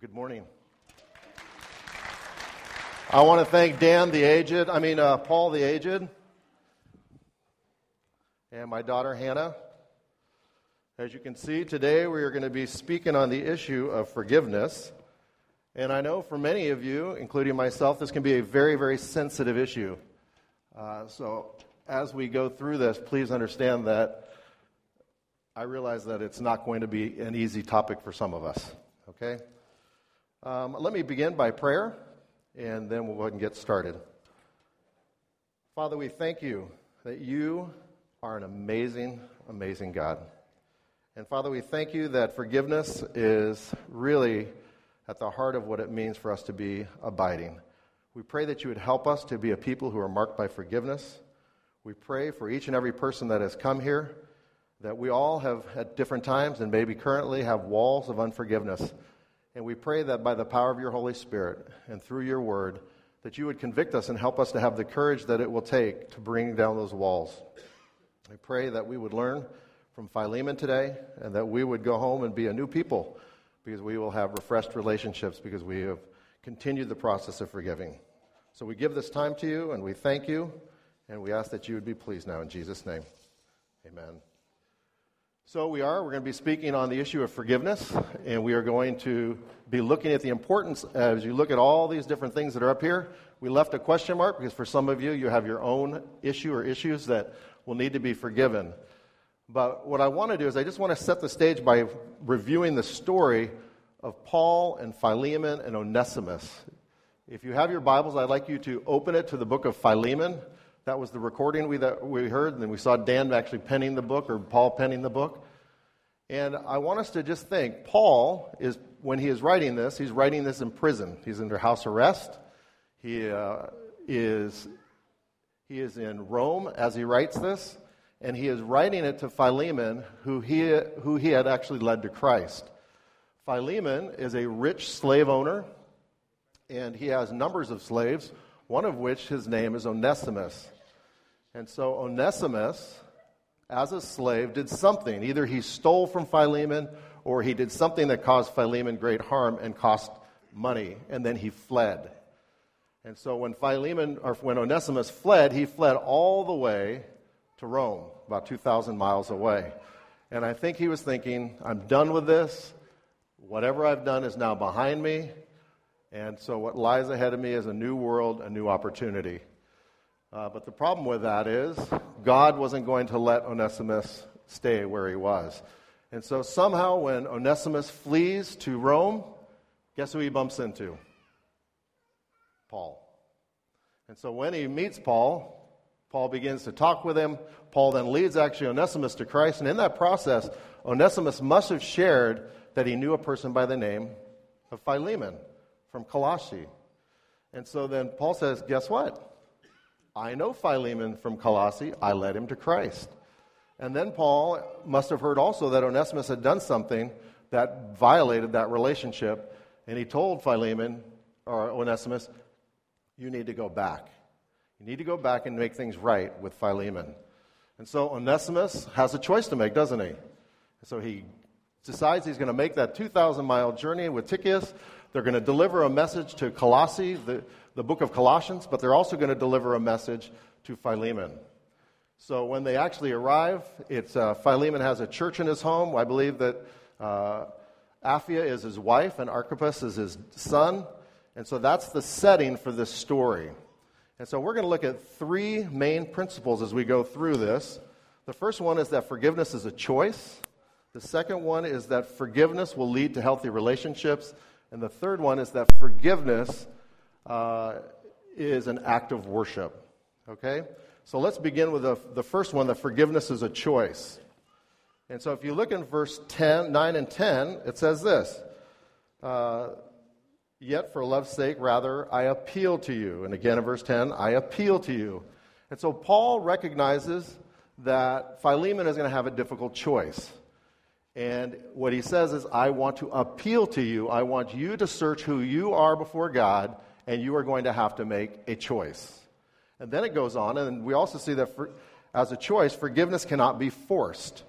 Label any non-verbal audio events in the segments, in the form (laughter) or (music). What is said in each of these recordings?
Good morning. I want to thank Dan the aged, I mean, uh, Paul the aged, and my daughter Hannah. As you can see, today we are going to be speaking on the issue of forgiveness. And I know for many of you, including myself, this can be a very, very sensitive issue. Uh, so as we go through this, please understand that I realize that it's not going to be an easy topic for some of us. Okay? Um, let me begin by prayer, and then we'll go ahead and get started. Father, we thank you that you are an amazing, amazing God. And Father, we thank you that forgiveness is really at the heart of what it means for us to be abiding. We pray that you would help us to be a people who are marked by forgiveness. We pray for each and every person that has come here that we all have at different times and maybe currently have walls of unforgiveness. And we pray that by the power of your Holy Spirit and through your word, that you would convict us and help us to have the courage that it will take to bring down those walls. I pray that we would learn from Philemon today and that we would go home and be a new people because we will have refreshed relationships because we have continued the process of forgiving. So we give this time to you and we thank you and we ask that you would be pleased now in Jesus' name. Amen. So, we are. We're going to be speaking on the issue of forgiveness, and we are going to be looking at the importance as you look at all these different things that are up here. We left a question mark because for some of you, you have your own issue or issues that will need to be forgiven. But what I want to do is I just want to set the stage by reviewing the story of Paul and Philemon and Onesimus. If you have your Bibles, I'd like you to open it to the book of Philemon. That was the recording we, that we heard, and then we saw Dan actually penning the book, or Paul penning the book. And I want us to just think Paul is, when he is writing this, he's writing this in prison. He's under house arrest. He, uh, is, he is in Rome as he writes this, and he is writing it to Philemon, who he, who he had actually led to Christ. Philemon is a rich slave owner, and he has numbers of slaves one of which his name is Onesimus. And so Onesimus, as a slave, did something. Either he stole from Philemon or he did something that caused Philemon great harm and cost money, and then he fled. And so when Philemon, or when Onesimus fled, he fled all the way to Rome, about 2,000 miles away. And I think he was thinking, I'm done with this. Whatever I've done is now behind me. And so what lies ahead of me is a new world, a new opportunity. Uh, but the problem with that is God wasn't going to let Onesimus stay where he was. And so somehow when Onesimus flees to Rome, guess who he bumps into? Paul. And so when he meets Paul, Paul begins to talk with him. Paul then leads actually Onesimus to Christ. And in that process, Onesimus must have shared that he knew a person by the name of Philemon from Colossae. And so then Paul says, Guess what? I know Philemon from Colossae. I led him to Christ. And then Paul must have heard also that Onesimus had done something that violated that relationship. And he told Philemon, or Onesimus, you need to go back. You need to go back and make things right with Philemon. And so Onesimus has a choice to make, doesn't he? So he decides he's going to make that 2,000 mile journey with Tychicus they're going to deliver a message to Colossae, the, the book of Colossians, but they're also going to deliver a message to Philemon. So when they actually arrive, it's, uh, Philemon has a church in his home. I believe that uh, Apphia is his wife and Archippus is his son. And so that's the setting for this story. And so we're going to look at three main principles as we go through this. The first one is that forgiveness is a choice. The second one is that forgiveness will lead to healthy relationships. And the third one is that forgiveness uh, is an act of worship. Okay? So let's begin with the, the first one that forgiveness is a choice. And so if you look in verse 10, 9 and 10, it says this uh, Yet for love's sake, rather, I appeal to you. And again in verse 10, I appeal to you. And so Paul recognizes that Philemon is going to have a difficult choice. And what he says is, I want to appeal to you. I want you to search who you are before God, and you are going to have to make a choice. And then it goes on, and we also see that for, as a choice, forgiveness cannot be forced.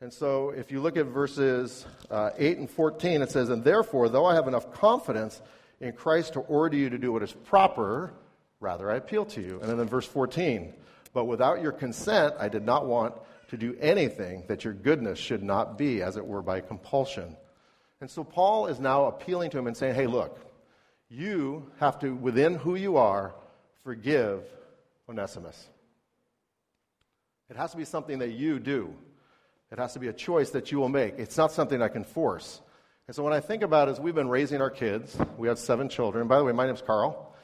And so if you look at verses uh, 8 and 14, it says, And therefore, though I have enough confidence in Christ to order you to do what is proper, rather I appeal to you. And then in verse 14, But without your consent, I did not want to do anything that your goodness should not be, as it were, by compulsion. And so Paul is now appealing to him and saying, Hey, look, you have to, within who you are, forgive Onesimus. It has to be something that you do. It has to be a choice that you will make. It's not something I can force. And so when I think about it, we've been raising our kids, we have seven children. By the way, my name's Carl.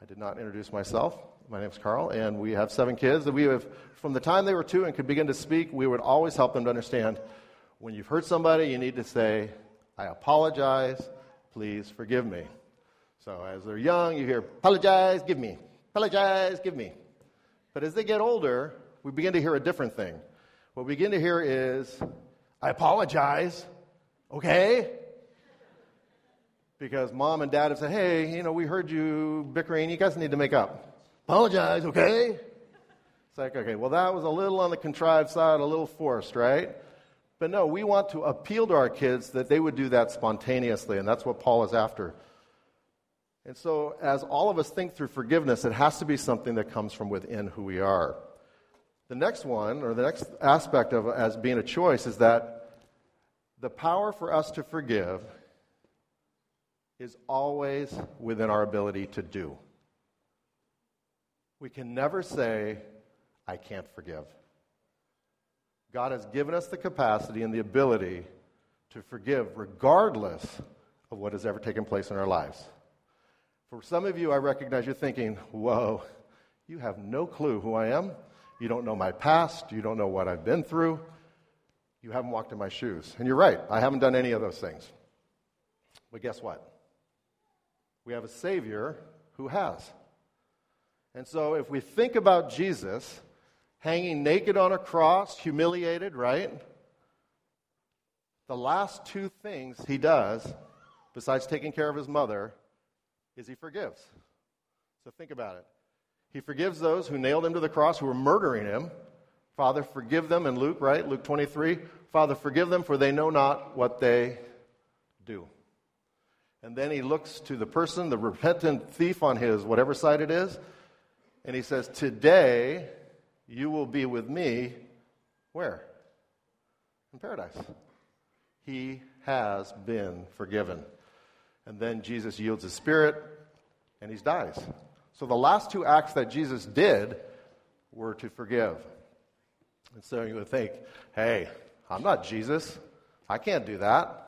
I did not introduce myself. My name's Carl, and we have seven kids. And we have, from the time they were two and could begin to speak, we would always help them to understand when you've hurt somebody, you need to say, I apologize, please forgive me. So as they're young, you hear, apologize, give me, apologize, give me. But as they get older, we begin to hear a different thing. What we begin to hear is, I apologize, okay? Because mom and dad have said, hey, you know, we heard you bickering, you guys need to make up. Apologize, okay? It's like, okay, well, that was a little on the contrived side, a little forced, right? But no, we want to appeal to our kids that they would do that spontaneously, and that's what Paul is after. And so, as all of us think through forgiveness, it has to be something that comes from within who we are. The next one, or the next aspect of as being a choice, is that the power for us to forgive is always within our ability to do. We can never say, I can't forgive. God has given us the capacity and the ability to forgive regardless of what has ever taken place in our lives. For some of you, I recognize you're thinking, whoa, you have no clue who I am. You don't know my past. You don't know what I've been through. You haven't walked in my shoes. And you're right, I haven't done any of those things. But guess what? We have a Savior who has. And so if we think about Jesus hanging naked on a cross, humiliated, right? The last two things he does, besides taking care of his mother, is he forgives. So think about it. He forgives those who nailed him to the cross, who were murdering him. Father, forgive them in Luke, right? Luke 23. Father, forgive them, for they know not what they do. And then he looks to the person, the repentant thief on his, whatever side it is, and he says, Today you will be with me. Where? In paradise. He has been forgiven. And then Jesus yields his spirit and he dies. So the last two acts that Jesus did were to forgive. And so you would think, hey, I'm not Jesus. I can't do that.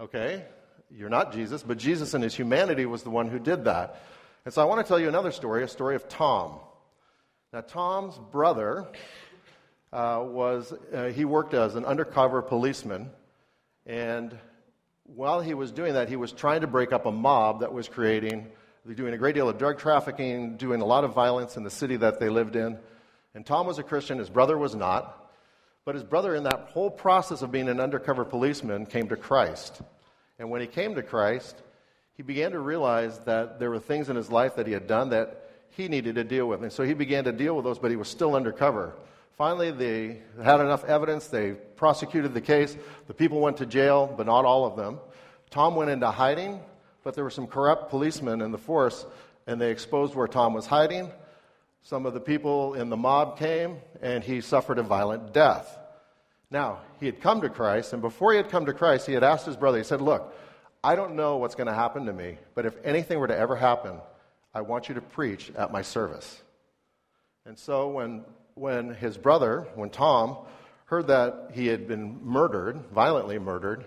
Okay, you're not Jesus, but Jesus in his humanity was the one who did that. And so I want to tell you another story, a story of Tom. Now, Tom's brother uh, was, uh, he worked as an undercover policeman. And while he was doing that, he was trying to break up a mob that was creating doing a great deal of drug trafficking, doing a lot of violence in the city that they lived in. And Tom was a Christian, his brother was not. But his brother, in that whole process of being an undercover policeman, came to Christ. And when he came to Christ, he began to realize that there were things in his life that he had done that he needed to deal with. And so he began to deal with those, but he was still undercover. Finally, they had enough evidence. They prosecuted the case. The people went to jail, but not all of them. Tom went into hiding but there were some corrupt policemen in the force, and they exposed where Tom was hiding. Some of the people in the mob came, and he suffered a violent death. Now, he had come to Christ, and before he had come to Christ, he had asked his brother, he said, Look, I don't know what's going to happen to me, but if anything were to ever happen, I want you to preach at my service. And so when, when his brother, when Tom, heard that he had been murdered, violently murdered,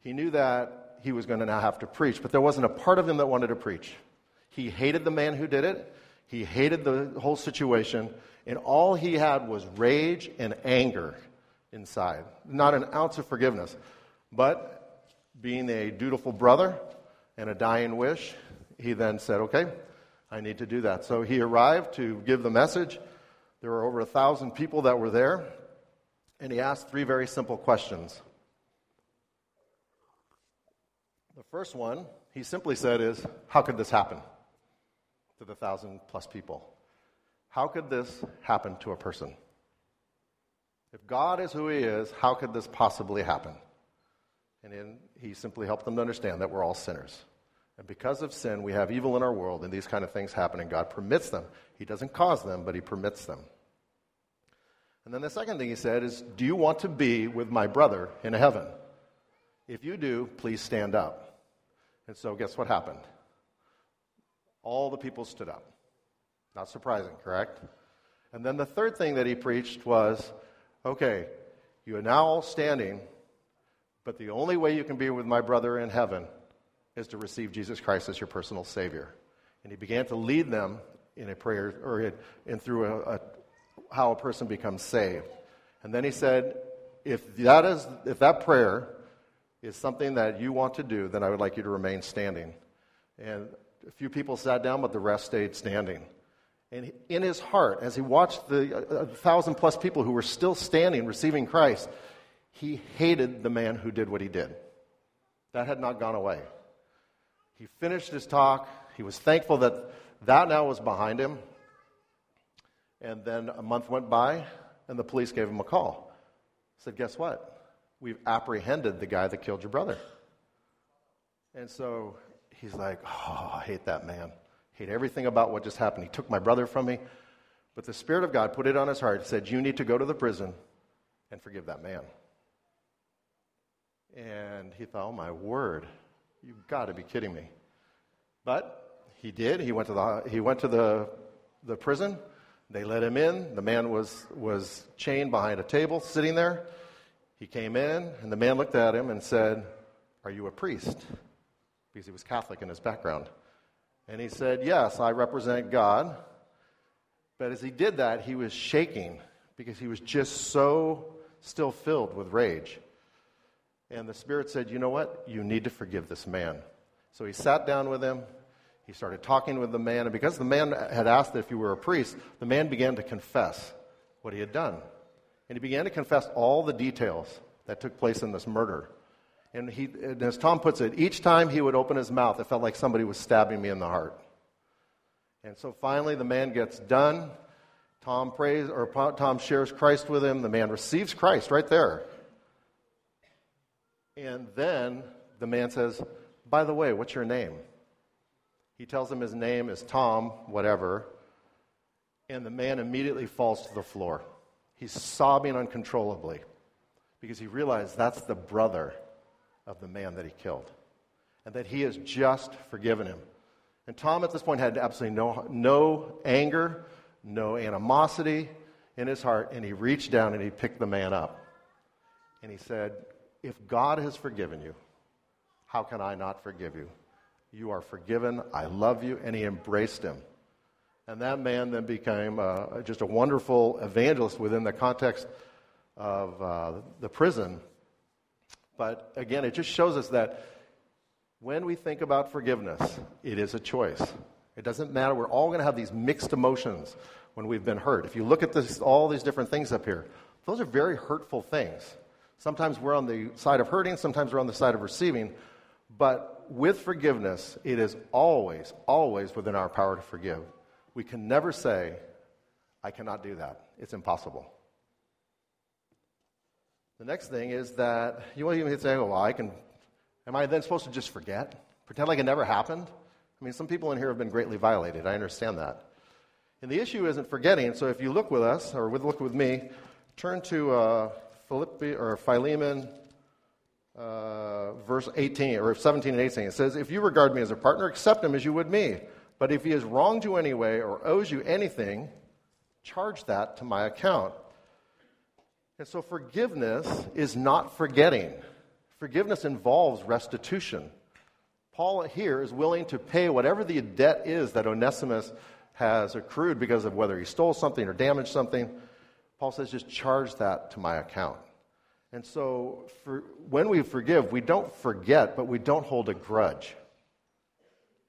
he knew that he was going to now have to preach. But there wasn't a part of him that wanted to preach. He hated the man who did it, he hated the whole situation, and all he had was rage and anger inside. Not an ounce of forgiveness. But being a dutiful brother and a dying wish, he then said, Okay, I need to do that. So he arrived to give the message. There were over a thousand people that were there, and he asked three very simple questions. The first one, he simply said, is how could this happen to the thousand plus people? How could this happen to a person? If God is who He is, how could this possibly happen? And then he simply helped them to understand that we're all sinners. And because of sin, we have evil in our world, and these kind of things happen, and God permits them. He doesn't cause them, but He permits them. And then the second thing He said is, Do you want to be with my brother in heaven? If you do, please stand up. And so, guess what happened? All the people stood up. Not surprising, correct? And then the third thing that he preached was okay, you are now all standing, but the only way you can be with my brother in heaven is to receive Jesus Christ as your personal Savior. And he began to lead them in a prayer, or in, through a, a, how a person becomes saved. And then he said, if that, is, if that prayer is something that you want to do, then I would like you to remain standing. And a few people sat down, but the rest stayed standing. And in his heart, as he watched the uh, uh, a thousand plus people who were still standing receiving Christ, he hated the man who did what he did. That had not gone away. He finished his talk. He was thankful that that now was behind him. And then a month went by, and the police gave him a call. Said, Guess what? We've apprehended the guy that killed your brother. And so he's like, Oh, I hate that man. Hate everything about what just happened. He took my brother from me. But the Spirit of God put it on his heart. He said, You need to go to the prison and forgive that man. And he thought, Oh, my word. You've got to be kidding me. But he did. He went to the, he went to the, the prison. They let him in. The man was, was chained behind a table, sitting there. He came in, and the man looked at him and said, Are you a priest? Because he was Catholic in his background. And he said, Yes, I represent God. But as he did that, he was shaking because he was just so still filled with rage. And the Spirit said, You know what? You need to forgive this man. So he sat down with him. He started talking with the man. And because the man had asked if he were a priest, the man began to confess what he had done. And he began to confess all the details that took place in this murder. And, he, and as Tom puts it, each time he would open his mouth, it felt like somebody was stabbing me in the heart. And so finally, the man gets done. Tom prays, or Tom shares Christ with him. The man receives Christ right there. And then the man says, By the way, what's your name? He tells him his name is Tom, whatever. And the man immediately falls to the floor. He's sobbing uncontrollably because he realized that's the brother of the man that he killed and that he has just forgiven him. And Tom at this point had absolutely no, no anger, no animosity in his heart, and he reached down and he picked the man up. And he said, if God has forgiven you, how can I not forgive you? You are forgiven. I love you. And he embraced him. And that man then became uh, just a wonderful evangelist within the context of uh, the prison. But again, it just shows us that when we think about forgiveness, it is a choice. It doesn't matter. We're all going to have these mixed emotions when we've been hurt. If you look at this, all these different things up here, those are very hurtful things. Sometimes we're on the side of hurting, sometimes we're on the side of receiving. But with forgiveness, it is always, always within our power to forgive. We can never say, I cannot do that. It's impossible. The next thing is that you won't even say, well, I can. Am I then supposed to just forget? Pretend like it never happened? I mean, some people in here have been greatly violated. I understand that. And the issue isn't forgetting. So if you look with us, or look with me, turn to uh, Philippi, or Philemon, uh, verse 18, or 17 and 18. It says, If you regard me as a partner, accept him as you would me. But if he has wronged you anyway or owes you anything, charge that to my account. And so forgiveness is not forgetting. Forgiveness involves restitution. Paul here is willing to pay whatever the debt is that Onesimus has accrued because of whether he stole something or damaged something. Paul says, just charge that to my account. And so for, when we forgive, we don't forget, but we don't hold a grudge.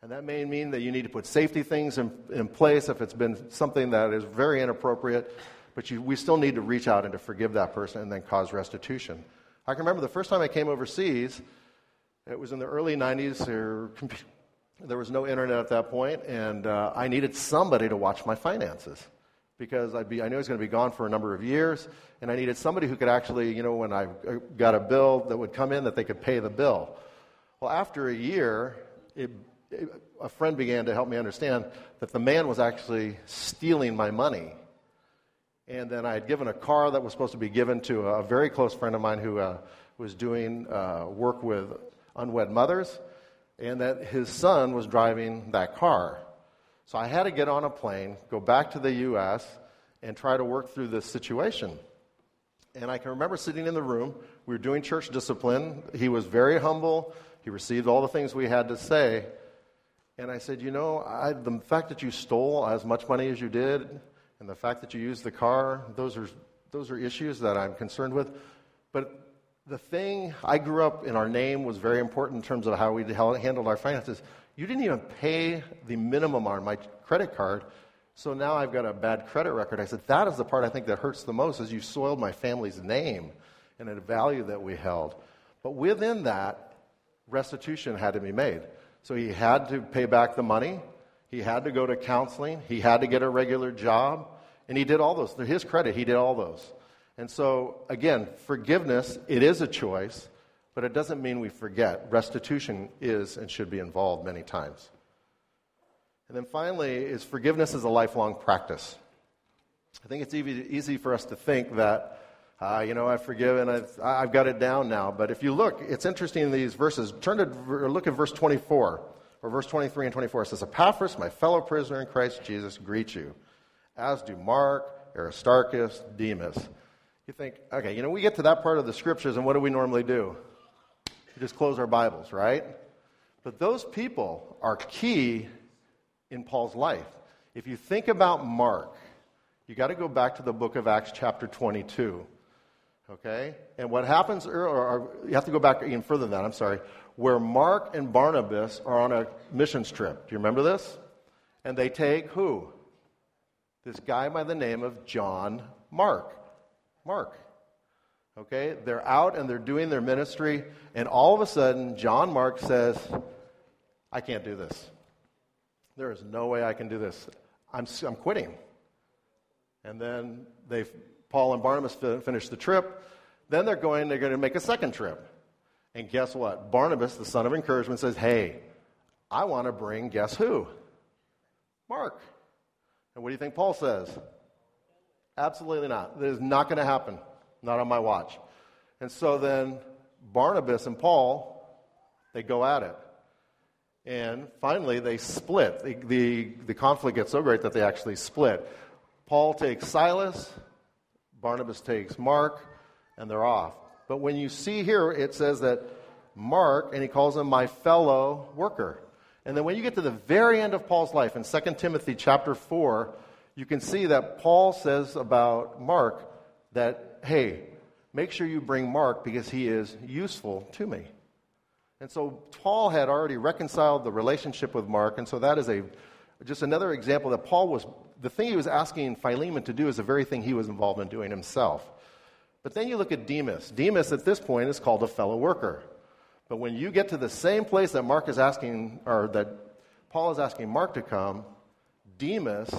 And that may mean that you need to put safety things in, in place if it's been something that is very inappropriate, but you, we still need to reach out and to forgive that person and then cause restitution. I can remember the first time I came overseas, it was in the early 90s. There, there was no internet at that point, and uh, I needed somebody to watch my finances because I'd be, I knew I was going to be gone for a number of years, and I needed somebody who could actually, you know, when I got a bill that would come in, that they could pay the bill. Well, after a year, it, it, a friend began to help me understand that the man was actually stealing my money. And then I had given a car that was supposed to be given to a very close friend of mine who uh, was doing uh, work with unwed mothers, and that his son was driving that car. So I had to get on a plane, go back to the U.S., and try to work through this situation. And I can remember sitting in the room. We were doing church discipline. He was very humble. He received all the things we had to say. And I said, You know, I, the fact that you stole as much money as you did, and the fact that you used the car, those are, those are issues that I'm concerned with. But the thing I grew up in our name was very important in terms of how we handled our finances. You didn't even pay the minimum on my credit card, so now I've got a bad credit record. I said, That is the part I think that hurts the most, is you soiled my family's name and a value that we held. But within that, restitution had to be made. So he had to pay back the money, he had to go to counseling, he had to get a regular job, and he did all those. To his credit, he did all those. And so, again, forgiveness, it is a choice. But it doesn't mean we forget. Restitution is and should be involved many times. And then finally, is forgiveness is a lifelong practice. I think it's easy, for us to think that, uh, you know, I've forgiven, I've, I've got it down now. But if you look, it's interesting in these verses. Turn to look at verse 24, or verse 23 and 24. It says, Epaphras, my fellow prisoner in Christ Jesus, greet you, as do Mark, Aristarchus, Demas. You think, okay, you know, we get to that part of the scriptures, and what do we normally do? We just close our Bibles, right? But those people are key in Paul's life. If you think about Mark, you got to go back to the book of Acts, chapter 22. Okay? And what happens, or, or, you have to go back even further than that, I'm sorry, where Mark and Barnabas are on a missions trip. Do you remember this? And they take who? This guy by the name of John Mark. Mark. Okay? They're out and they're doing their ministry, and all of a sudden, John Mark says, I can't do this. There is no way I can do this. I'm, I'm quitting. And then they, Paul and Barnabas finish the trip. Then they're going, they're going to make a second trip. And guess what? Barnabas, the son of encouragement, says, Hey, I want to bring, guess who? Mark. And what do you think Paul says? Absolutely not. That is not going to happen. Not on my watch. And so then Barnabas and Paul, they go at it. And finally, they split. The, the, the, conflict gets so great that they actually split. Paul takes Silas, Barnabas takes Mark, and they're off. But when you see here, it says that Mark, and he calls him my fellow worker. And then when you get to the very end of Paul's life in 2 Timothy chapter 4, you can see that Paul says about Mark that hey, make sure you bring Mark because he is useful to me. And so Paul had already reconciled the relationship with Mark, and so that is a just another example that Paul was the thing he was asking Philemon to do is the very thing he was involved in doing himself. But then you look at Demas. Demas at this point is called a fellow worker. But when you get to the same place that Mark is asking, or that Paul is asking Mark to come, Demas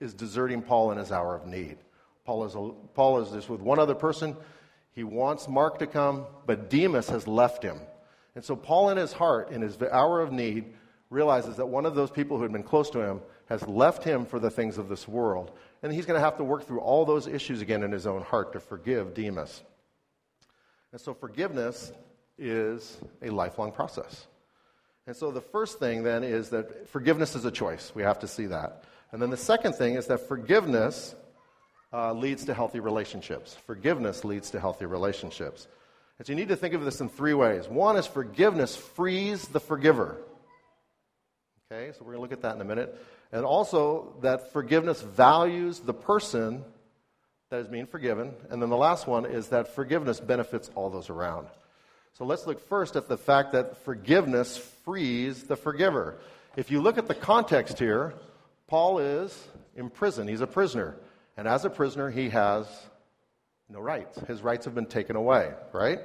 is deserting Paul in his hour of need. Paul is, Paul is just with one other person. He wants Mark to come, but Demas has left him. And so Paul, in his heart, in his hour of need, realizes that one of those people who had been close to him has left him for the things of this world. And he's going to have to work through all those issues again in his own heart to forgive Demas. And so forgiveness is a lifelong process. And so the first thing then is that forgiveness is a choice. We have to see that. And then the second thing is that forgiveness uh, leads to healthy relationships. Forgiveness leads to healthy relationships. And so you need to think of this in three ways. One is forgiveness frees the forgiver. Okay, so we're going to look at that in a minute. And also that forgiveness values the person that is being forgiven. And then the last one is that forgiveness benefits all those around. So let's look first at the fact that forgiveness frees the forgiver. If you look at the context here, Paul is in prison, he's a prisoner. And as a prisoner, he has no rights. His rights have been taken away, right?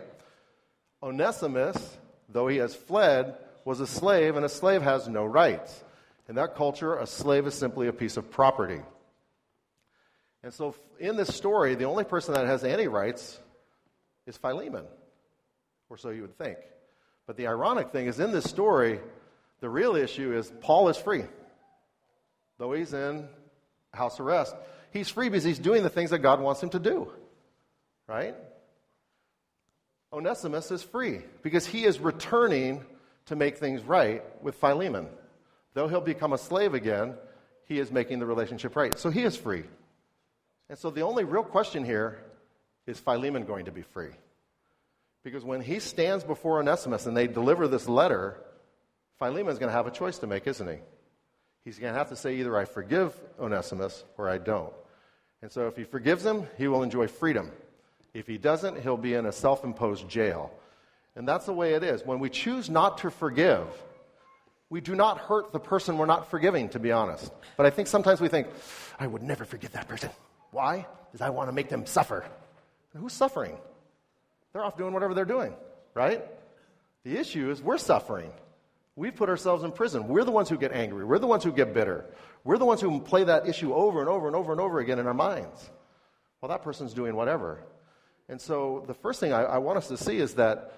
Onesimus, though he has fled, was a slave, and a slave has no rights. In that culture, a slave is simply a piece of property. And so, in this story, the only person that has any rights is Philemon, or so you would think. But the ironic thing is, in this story, the real issue is Paul is free. Though he's in house arrest, he's free because he's doing the things that God wants him to do. Right? Onesimus is free because he is returning to make things right with Philemon. Though he'll become a slave again, he is making the relationship right. So he is free. And so the only real question here is Philemon going to be free? Because when he stands before Onesimus and they deliver this letter, Philemon's going to have a choice to make, isn't he? He's going to have to say either I forgive Onesimus or I don't. And so if he forgives him, he will enjoy freedom. If he doesn't, he'll be in a self imposed jail. And that's the way it is. When we choose not to forgive, we do not hurt the person we're not forgiving, to be honest. But I think sometimes we think, I would never forgive that person. Why? Because I want to make them suffer. And who's suffering? They're off doing whatever they're doing, right? The issue is we're suffering. We've put ourselves in prison. We're the ones who get angry. We're the ones who get bitter. We're the ones who play that issue over and over and over and over again in our minds. Well, that person's doing whatever. And so the first thing I, I want us to see is that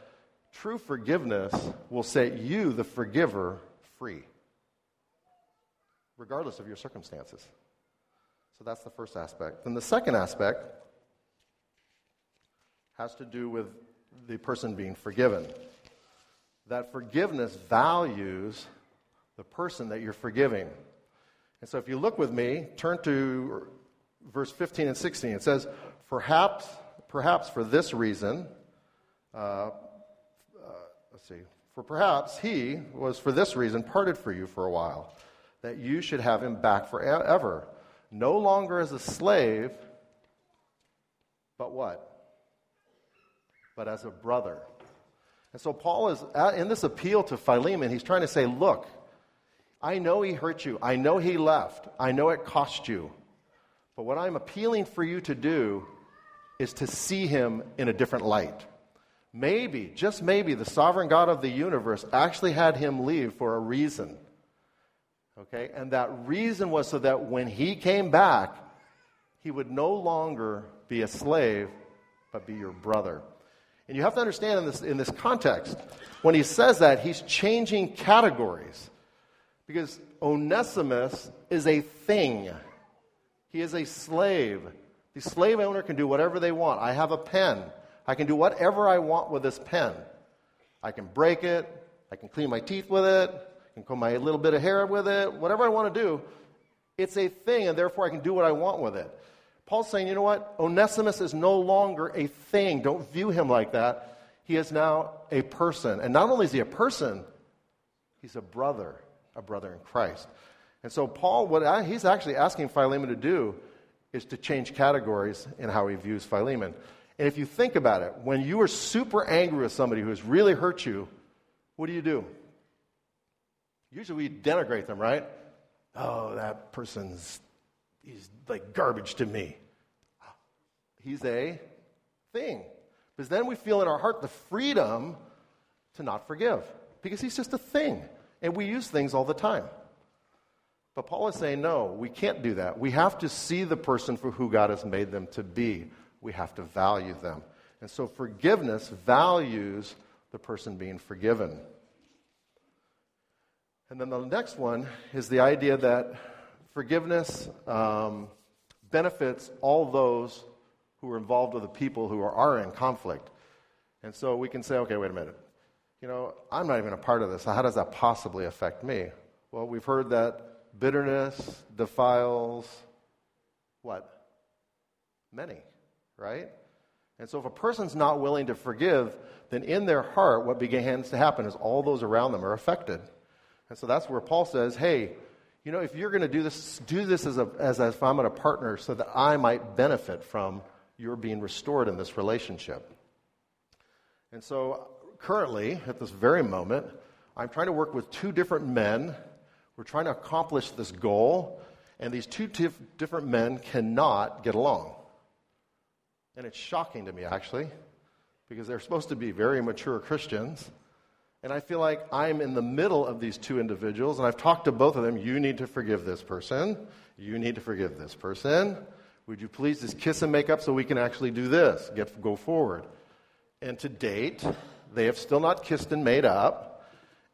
true forgiveness will set you, the forgiver, free, regardless of your circumstances. So that's the first aspect. Then the second aspect has to do with the person being forgiven. That forgiveness values the person that you're forgiving. And so if you look with me, turn to verse 15 and 16. It says, Perhaps, perhaps for this reason, uh, uh, let's see, for perhaps he was for this reason parted for you for a while, that you should have him back forever, no longer as a slave, but what? But as a brother. And so Paul is in this appeal to Philemon, he's trying to say, look, I know he hurt you. I know he left. I know it cost you. But what I'm appealing for you to do is to see him in a different light. Maybe, just maybe, the sovereign God of the universe actually had him leave for a reason. Okay? And that reason was so that when he came back, he would no longer be a slave, but be your brother. And you have to understand in this, in this context, when he says that, he's changing categories. Because Onesimus is a thing, he is a slave. The slave owner can do whatever they want. I have a pen. I can do whatever I want with this pen. I can break it. I can clean my teeth with it. I can comb my little bit of hair with it. Whatever I want to do. It's a thing, and therefore I can do what I want with it. Paul's saying, you know what? Onesimus is no longer a thing. Don't view him like that. He is now a person. And not only is he a person, he's a brother, a brother in Christ. And so, Paul, what he's actually asking Philemon to do is to change categories in how he views Philemon. And if you think about it, when you are super angry with somebody who has really hurt you, what do you do? Usually we denigrate them, right? Oh, that person's he's like garbage to me. He's a thing. Because then we feel in our heart the freedom to not forgive. Because he's just a thing. And we use things all the time. But Paul is saying, no, we can't do that. We have to see the person for who God has made them to be we have to value them. And so forgiveness values the person being forgiven. And then the next one is the idea that forgiveness um, benefits all those who are involved with the people who are, are in conflict. And so we can say, okay, wait a minute. You know, I'm not even a part of this. So how does that possibly affect me? Well, we've heard that bitterness defiles what? Many right? And so if a person's not willing to forgive, then in their heart, what begins to happen is all those around them are affected. And so that's where Paul says, hey, you know, if you're going to do this, do this as, a, as if I'm a partner so that I might benefit from your being restored in this relationship. And so currently, at this very moment, I'm trying to work with two different men. We're trying to accomplish this goal, and these two different men cannot get along. And it's shocking to me, actually, because they're supposed to be very mature Christians. And I feel like I'm in the middle of these two individuals, and I've talked to both of them. You need to forgive this person. You need to forgive this person. Would you please just kiss and make up so we can actually do this, get, go forward? And to date, they have still not kissed and made up.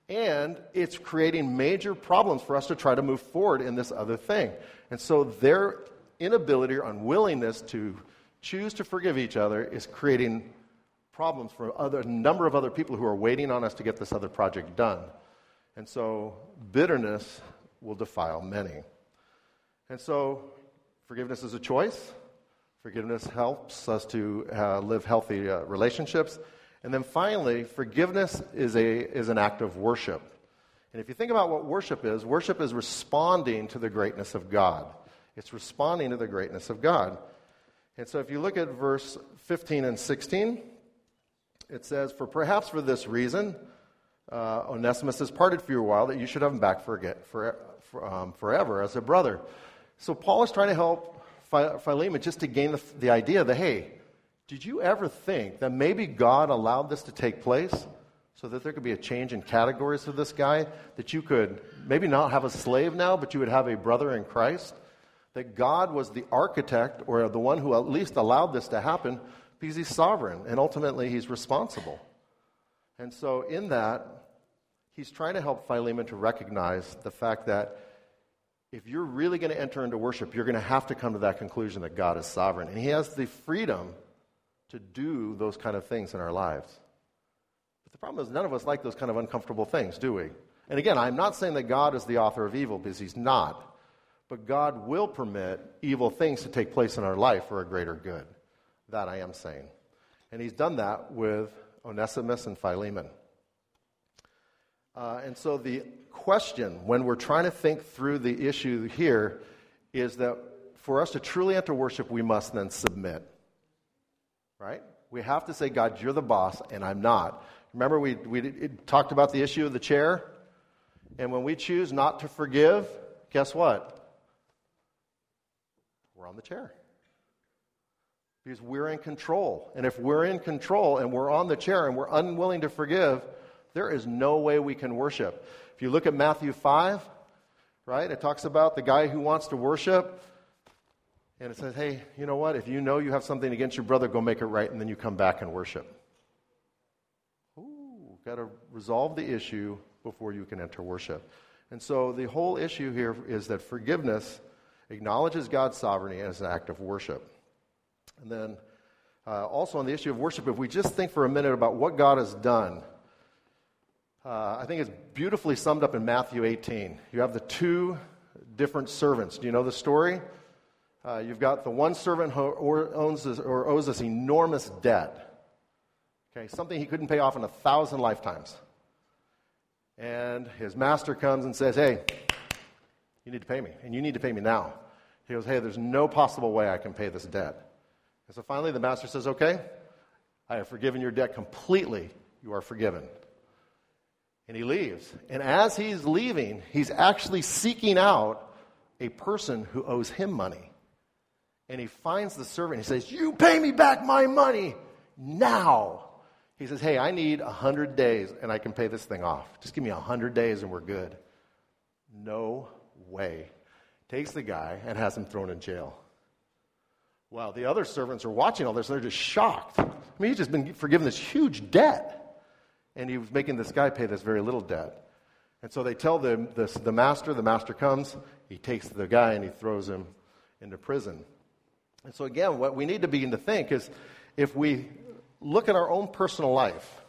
And it's creating major problems for us to try to move forward in this other thing. And so their inability or unwillingness to choose to forgive each other is creating problems for other, a number of other people who are waiting on us to get this other project done. And so bitterness will defile many. And so forgiveness is a choice. Forgiveness helps us to uh, live healthy uh, relationships. And then finally, forgiveness is, a, is an act of worship. And if you think about what worship is, worship is responding to the greatness of God. It's responding to the greatness of God. And so if you look at verse 15 and 16, it says, For perhaps for this reason, uh, Onesimus has parted for you a while, that you should have him back for, for, for um, forever as a brother. So Paul is trying to help Philemon just to gain the, the idea that, hey, did you ever think that maybe God allowed this to take place so that there could be a change in categories for this guy? That you could maybe not have a slave now, but you would have a brother in Christ? That God was the architect or the one who at least allowed this to happen because he's sovereign and ultimately he's responsible. And so, in that, he's trying to help Philemon to recognize the fact that if you're really going to enter into worship, you're going to have to come to that conclusion that God is sovereign. And he has the freedom to do those kind of things in our lives. But the problem is, none of us like those kind of uncomfortable things, do we? And again, I'm not saying that God is the author of evil because he's not. But God will permit evil things to take place in our life for a greater good. That I am saying. And he's done that with Onesimus and Philemon. Uh, and so the question, when we're trying to think through the issue here, is that for us to truly enter worship, we must then submit. Right? We have to say, God, you're the boss, and I'm not. Remember, we, we talked about the issue of the chair? And when we choose not to forgive, guess what? We're on the chair. Because we're in control. And if we're in control and we're on the chair and we're unwilling to forgive, there is no way we can worship. If you look at Matthew 5, right, it talks about the guy who wants to worship. And it says, hey, you know what? If you know you have something against your brother, go make it right, and then you come back and worship. Ooh, got to resolve the issue before you can enter worship. And so the whole issue here is that forgiveness acknowledges God's sovereignty as an act of worship. And then uh, also on the issue of worship, if we just think for a minute about what God has done, uh, I think it's beautifully summed up in Matthew 18. You have the two different servants. Do you know the story? Uh, you've got the one servant who owns this, or owes this enormous debt. Okay, something he couldn't pay off in a thousand lifetimes. And his master comes and says, Hey, you need to pay me, and you need to pay me now. He goes, Hey, there's no possible way I can pay this debt. And so finally, the master says, Okay, I have forgiven your debt completely. You are forgiven. And he leaves. And as he's leaving, he's actually seeking out a person who owes him money. And he finds the servant. He says, You pay me back my money now. He says, Hey, I need a 100 days and I can pay this thing off. Just give me a 100 days and we're good. No way. Takes the guy and has him thrown in jail. Well, the other servants are watching all this. They're just shocked. I mean, he's just been forgiven this huge debt. And he was making this guy pay this very little debt. And so they tell the, the, the master, the master comes, he takes the guy and he throws him into prison. And so, again, what we need to begin to think is if we look at our own personal life,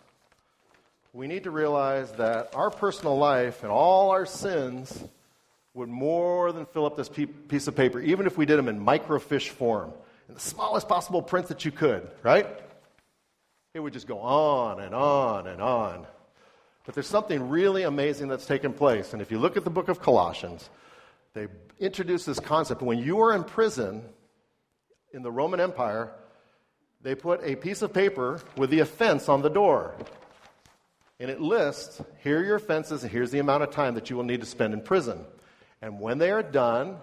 we need to realize that our personal life and all our sins would more than fill up this piece of paper, even if we did them in microfiche form in the smallest possible print that you could, right? It would just go on and on and on. But there's something really amazing that's taken place. And if you look at the book of Colossians, they introduce this concept. When you are in prison in the Roman Empire, they put a piece of paper with the offense on the door. And it lists here are your offenses, and here's the amount of time that you will need to spend in prison. And when they are done,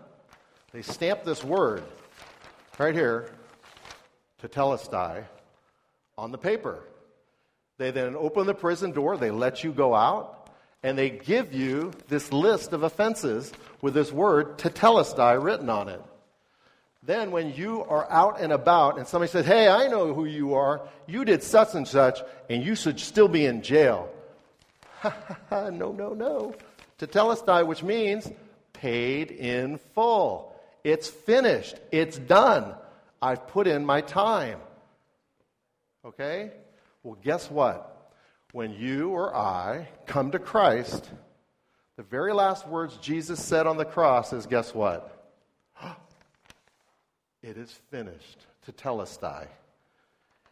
they stamp this word right here, tetelestai, on the paper. They then open the prison door, they let you go out, and they give you this list of offenses with this word tetelestai written on it. Then, when you are out and about and somebody says, Hey, I know who you are, you did such and such, and you should still be in jail. (laughs) no, no, no. Tetelestai, which means paid in full. It's finished. It's done. I've put in my time. Okay? Well, guess what? When you or I come to Christ, the very last words Jesus said on the cross is guess what? (gasps) It is finished. to tell us die.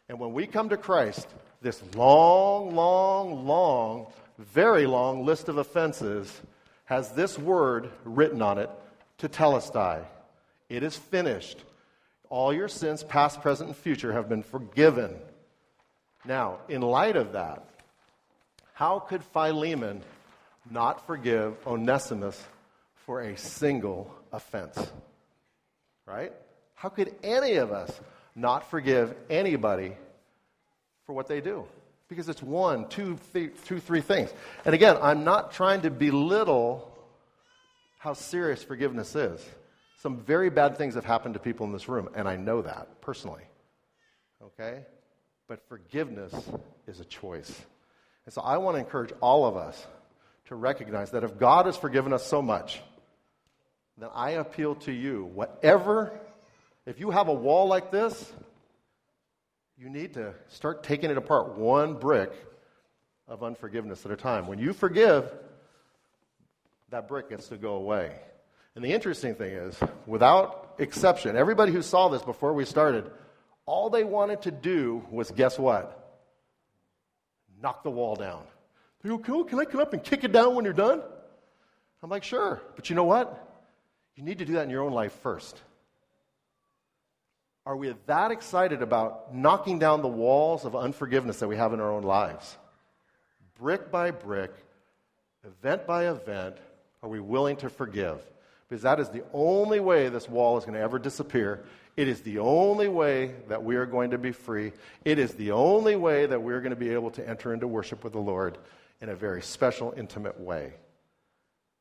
And when we come to Christ, this long, long, long, very long list of offenses has this word written on it, tetelestai. It is finished. All your sins, past, present, and future, have been forgiven. Now, in light of that, how could Philemon not forgive Onesimus for a single offense? Right? How could any of us not forgive anybody for what they do? Because it's one, two, th- two, three things. And again, I'm not trying to belittle how serious forgiveness is. Some very bad things have happened to people in this room, and I know that personally. Okay? But forgiveness is a choice. And so I want to encourage all of us to recognize that if God has forgiven us so much, then I appeal to you, whatever, if you have a wall like this, you need to start taking it apart one brick of unforgiveness at a time. When you forgive, that brick gets to go away. And the interesting thing is, without exception, everybody who saw this before we started, all they wanted to do was guess what? Knock the wall down. They go, cool, can I come up and kick it down when you're done? I'm like, sure. But you know what? You need to do that in your own life first. Are we that excited about knocking down the walls of unforgiveness that we have in our own lives? Brick by brick, event by event, are we willing to forgive? Because that is the only way this wall is going to ever disappear. It is the only way that we are going to be free. It is the only way that we're going to be able to enter into worship with the Lord in a very special, intimate way.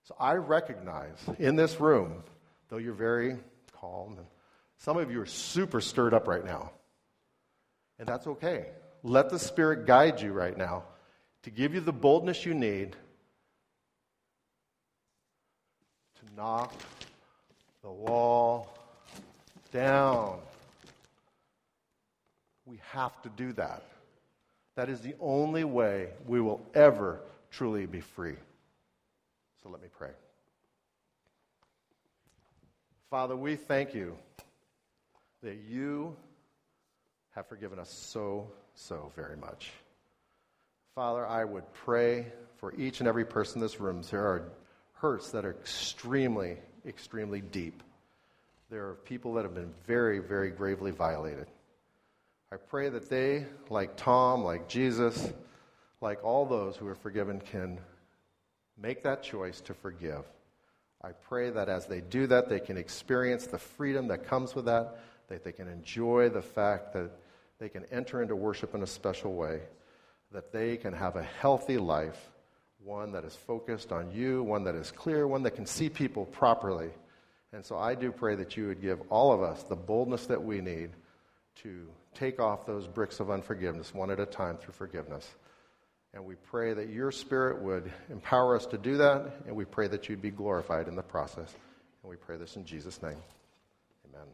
So I recognize in this room, though you're very calm, and some of you are super stirred up right now. And that's okay. Let the Spirit guide you right now to give you the boldness you need to knock the wall down. We have to do that. That is the only way we will ever truly be free. So let me pray. Father, we thank you that you have forgiven us so, so very much. Father, I would pray for each and every person in this room. There are hurts that are extremely, extremely deep. There are people that have been very, very gravely violated. I pray that they, like Tom, like Jesus, like all those who are forgiven, can make that choice to forgive. I pray that as they do that, they can experience the freedom that comes with that, that they can enjoy the fact that they can enter into worship in a special way, that they can have a healthy life one that is focused on you, one that is clear, one that can see people properly. And so I do pray that you would give all of us the boldness that we need to take off those bricks of unforgiveness one at a time through forgiveness. And we pray that your spirit would empower us to do that, and we pray that you'd be glorified in the process. And we pray this in Jesus' name. Amen.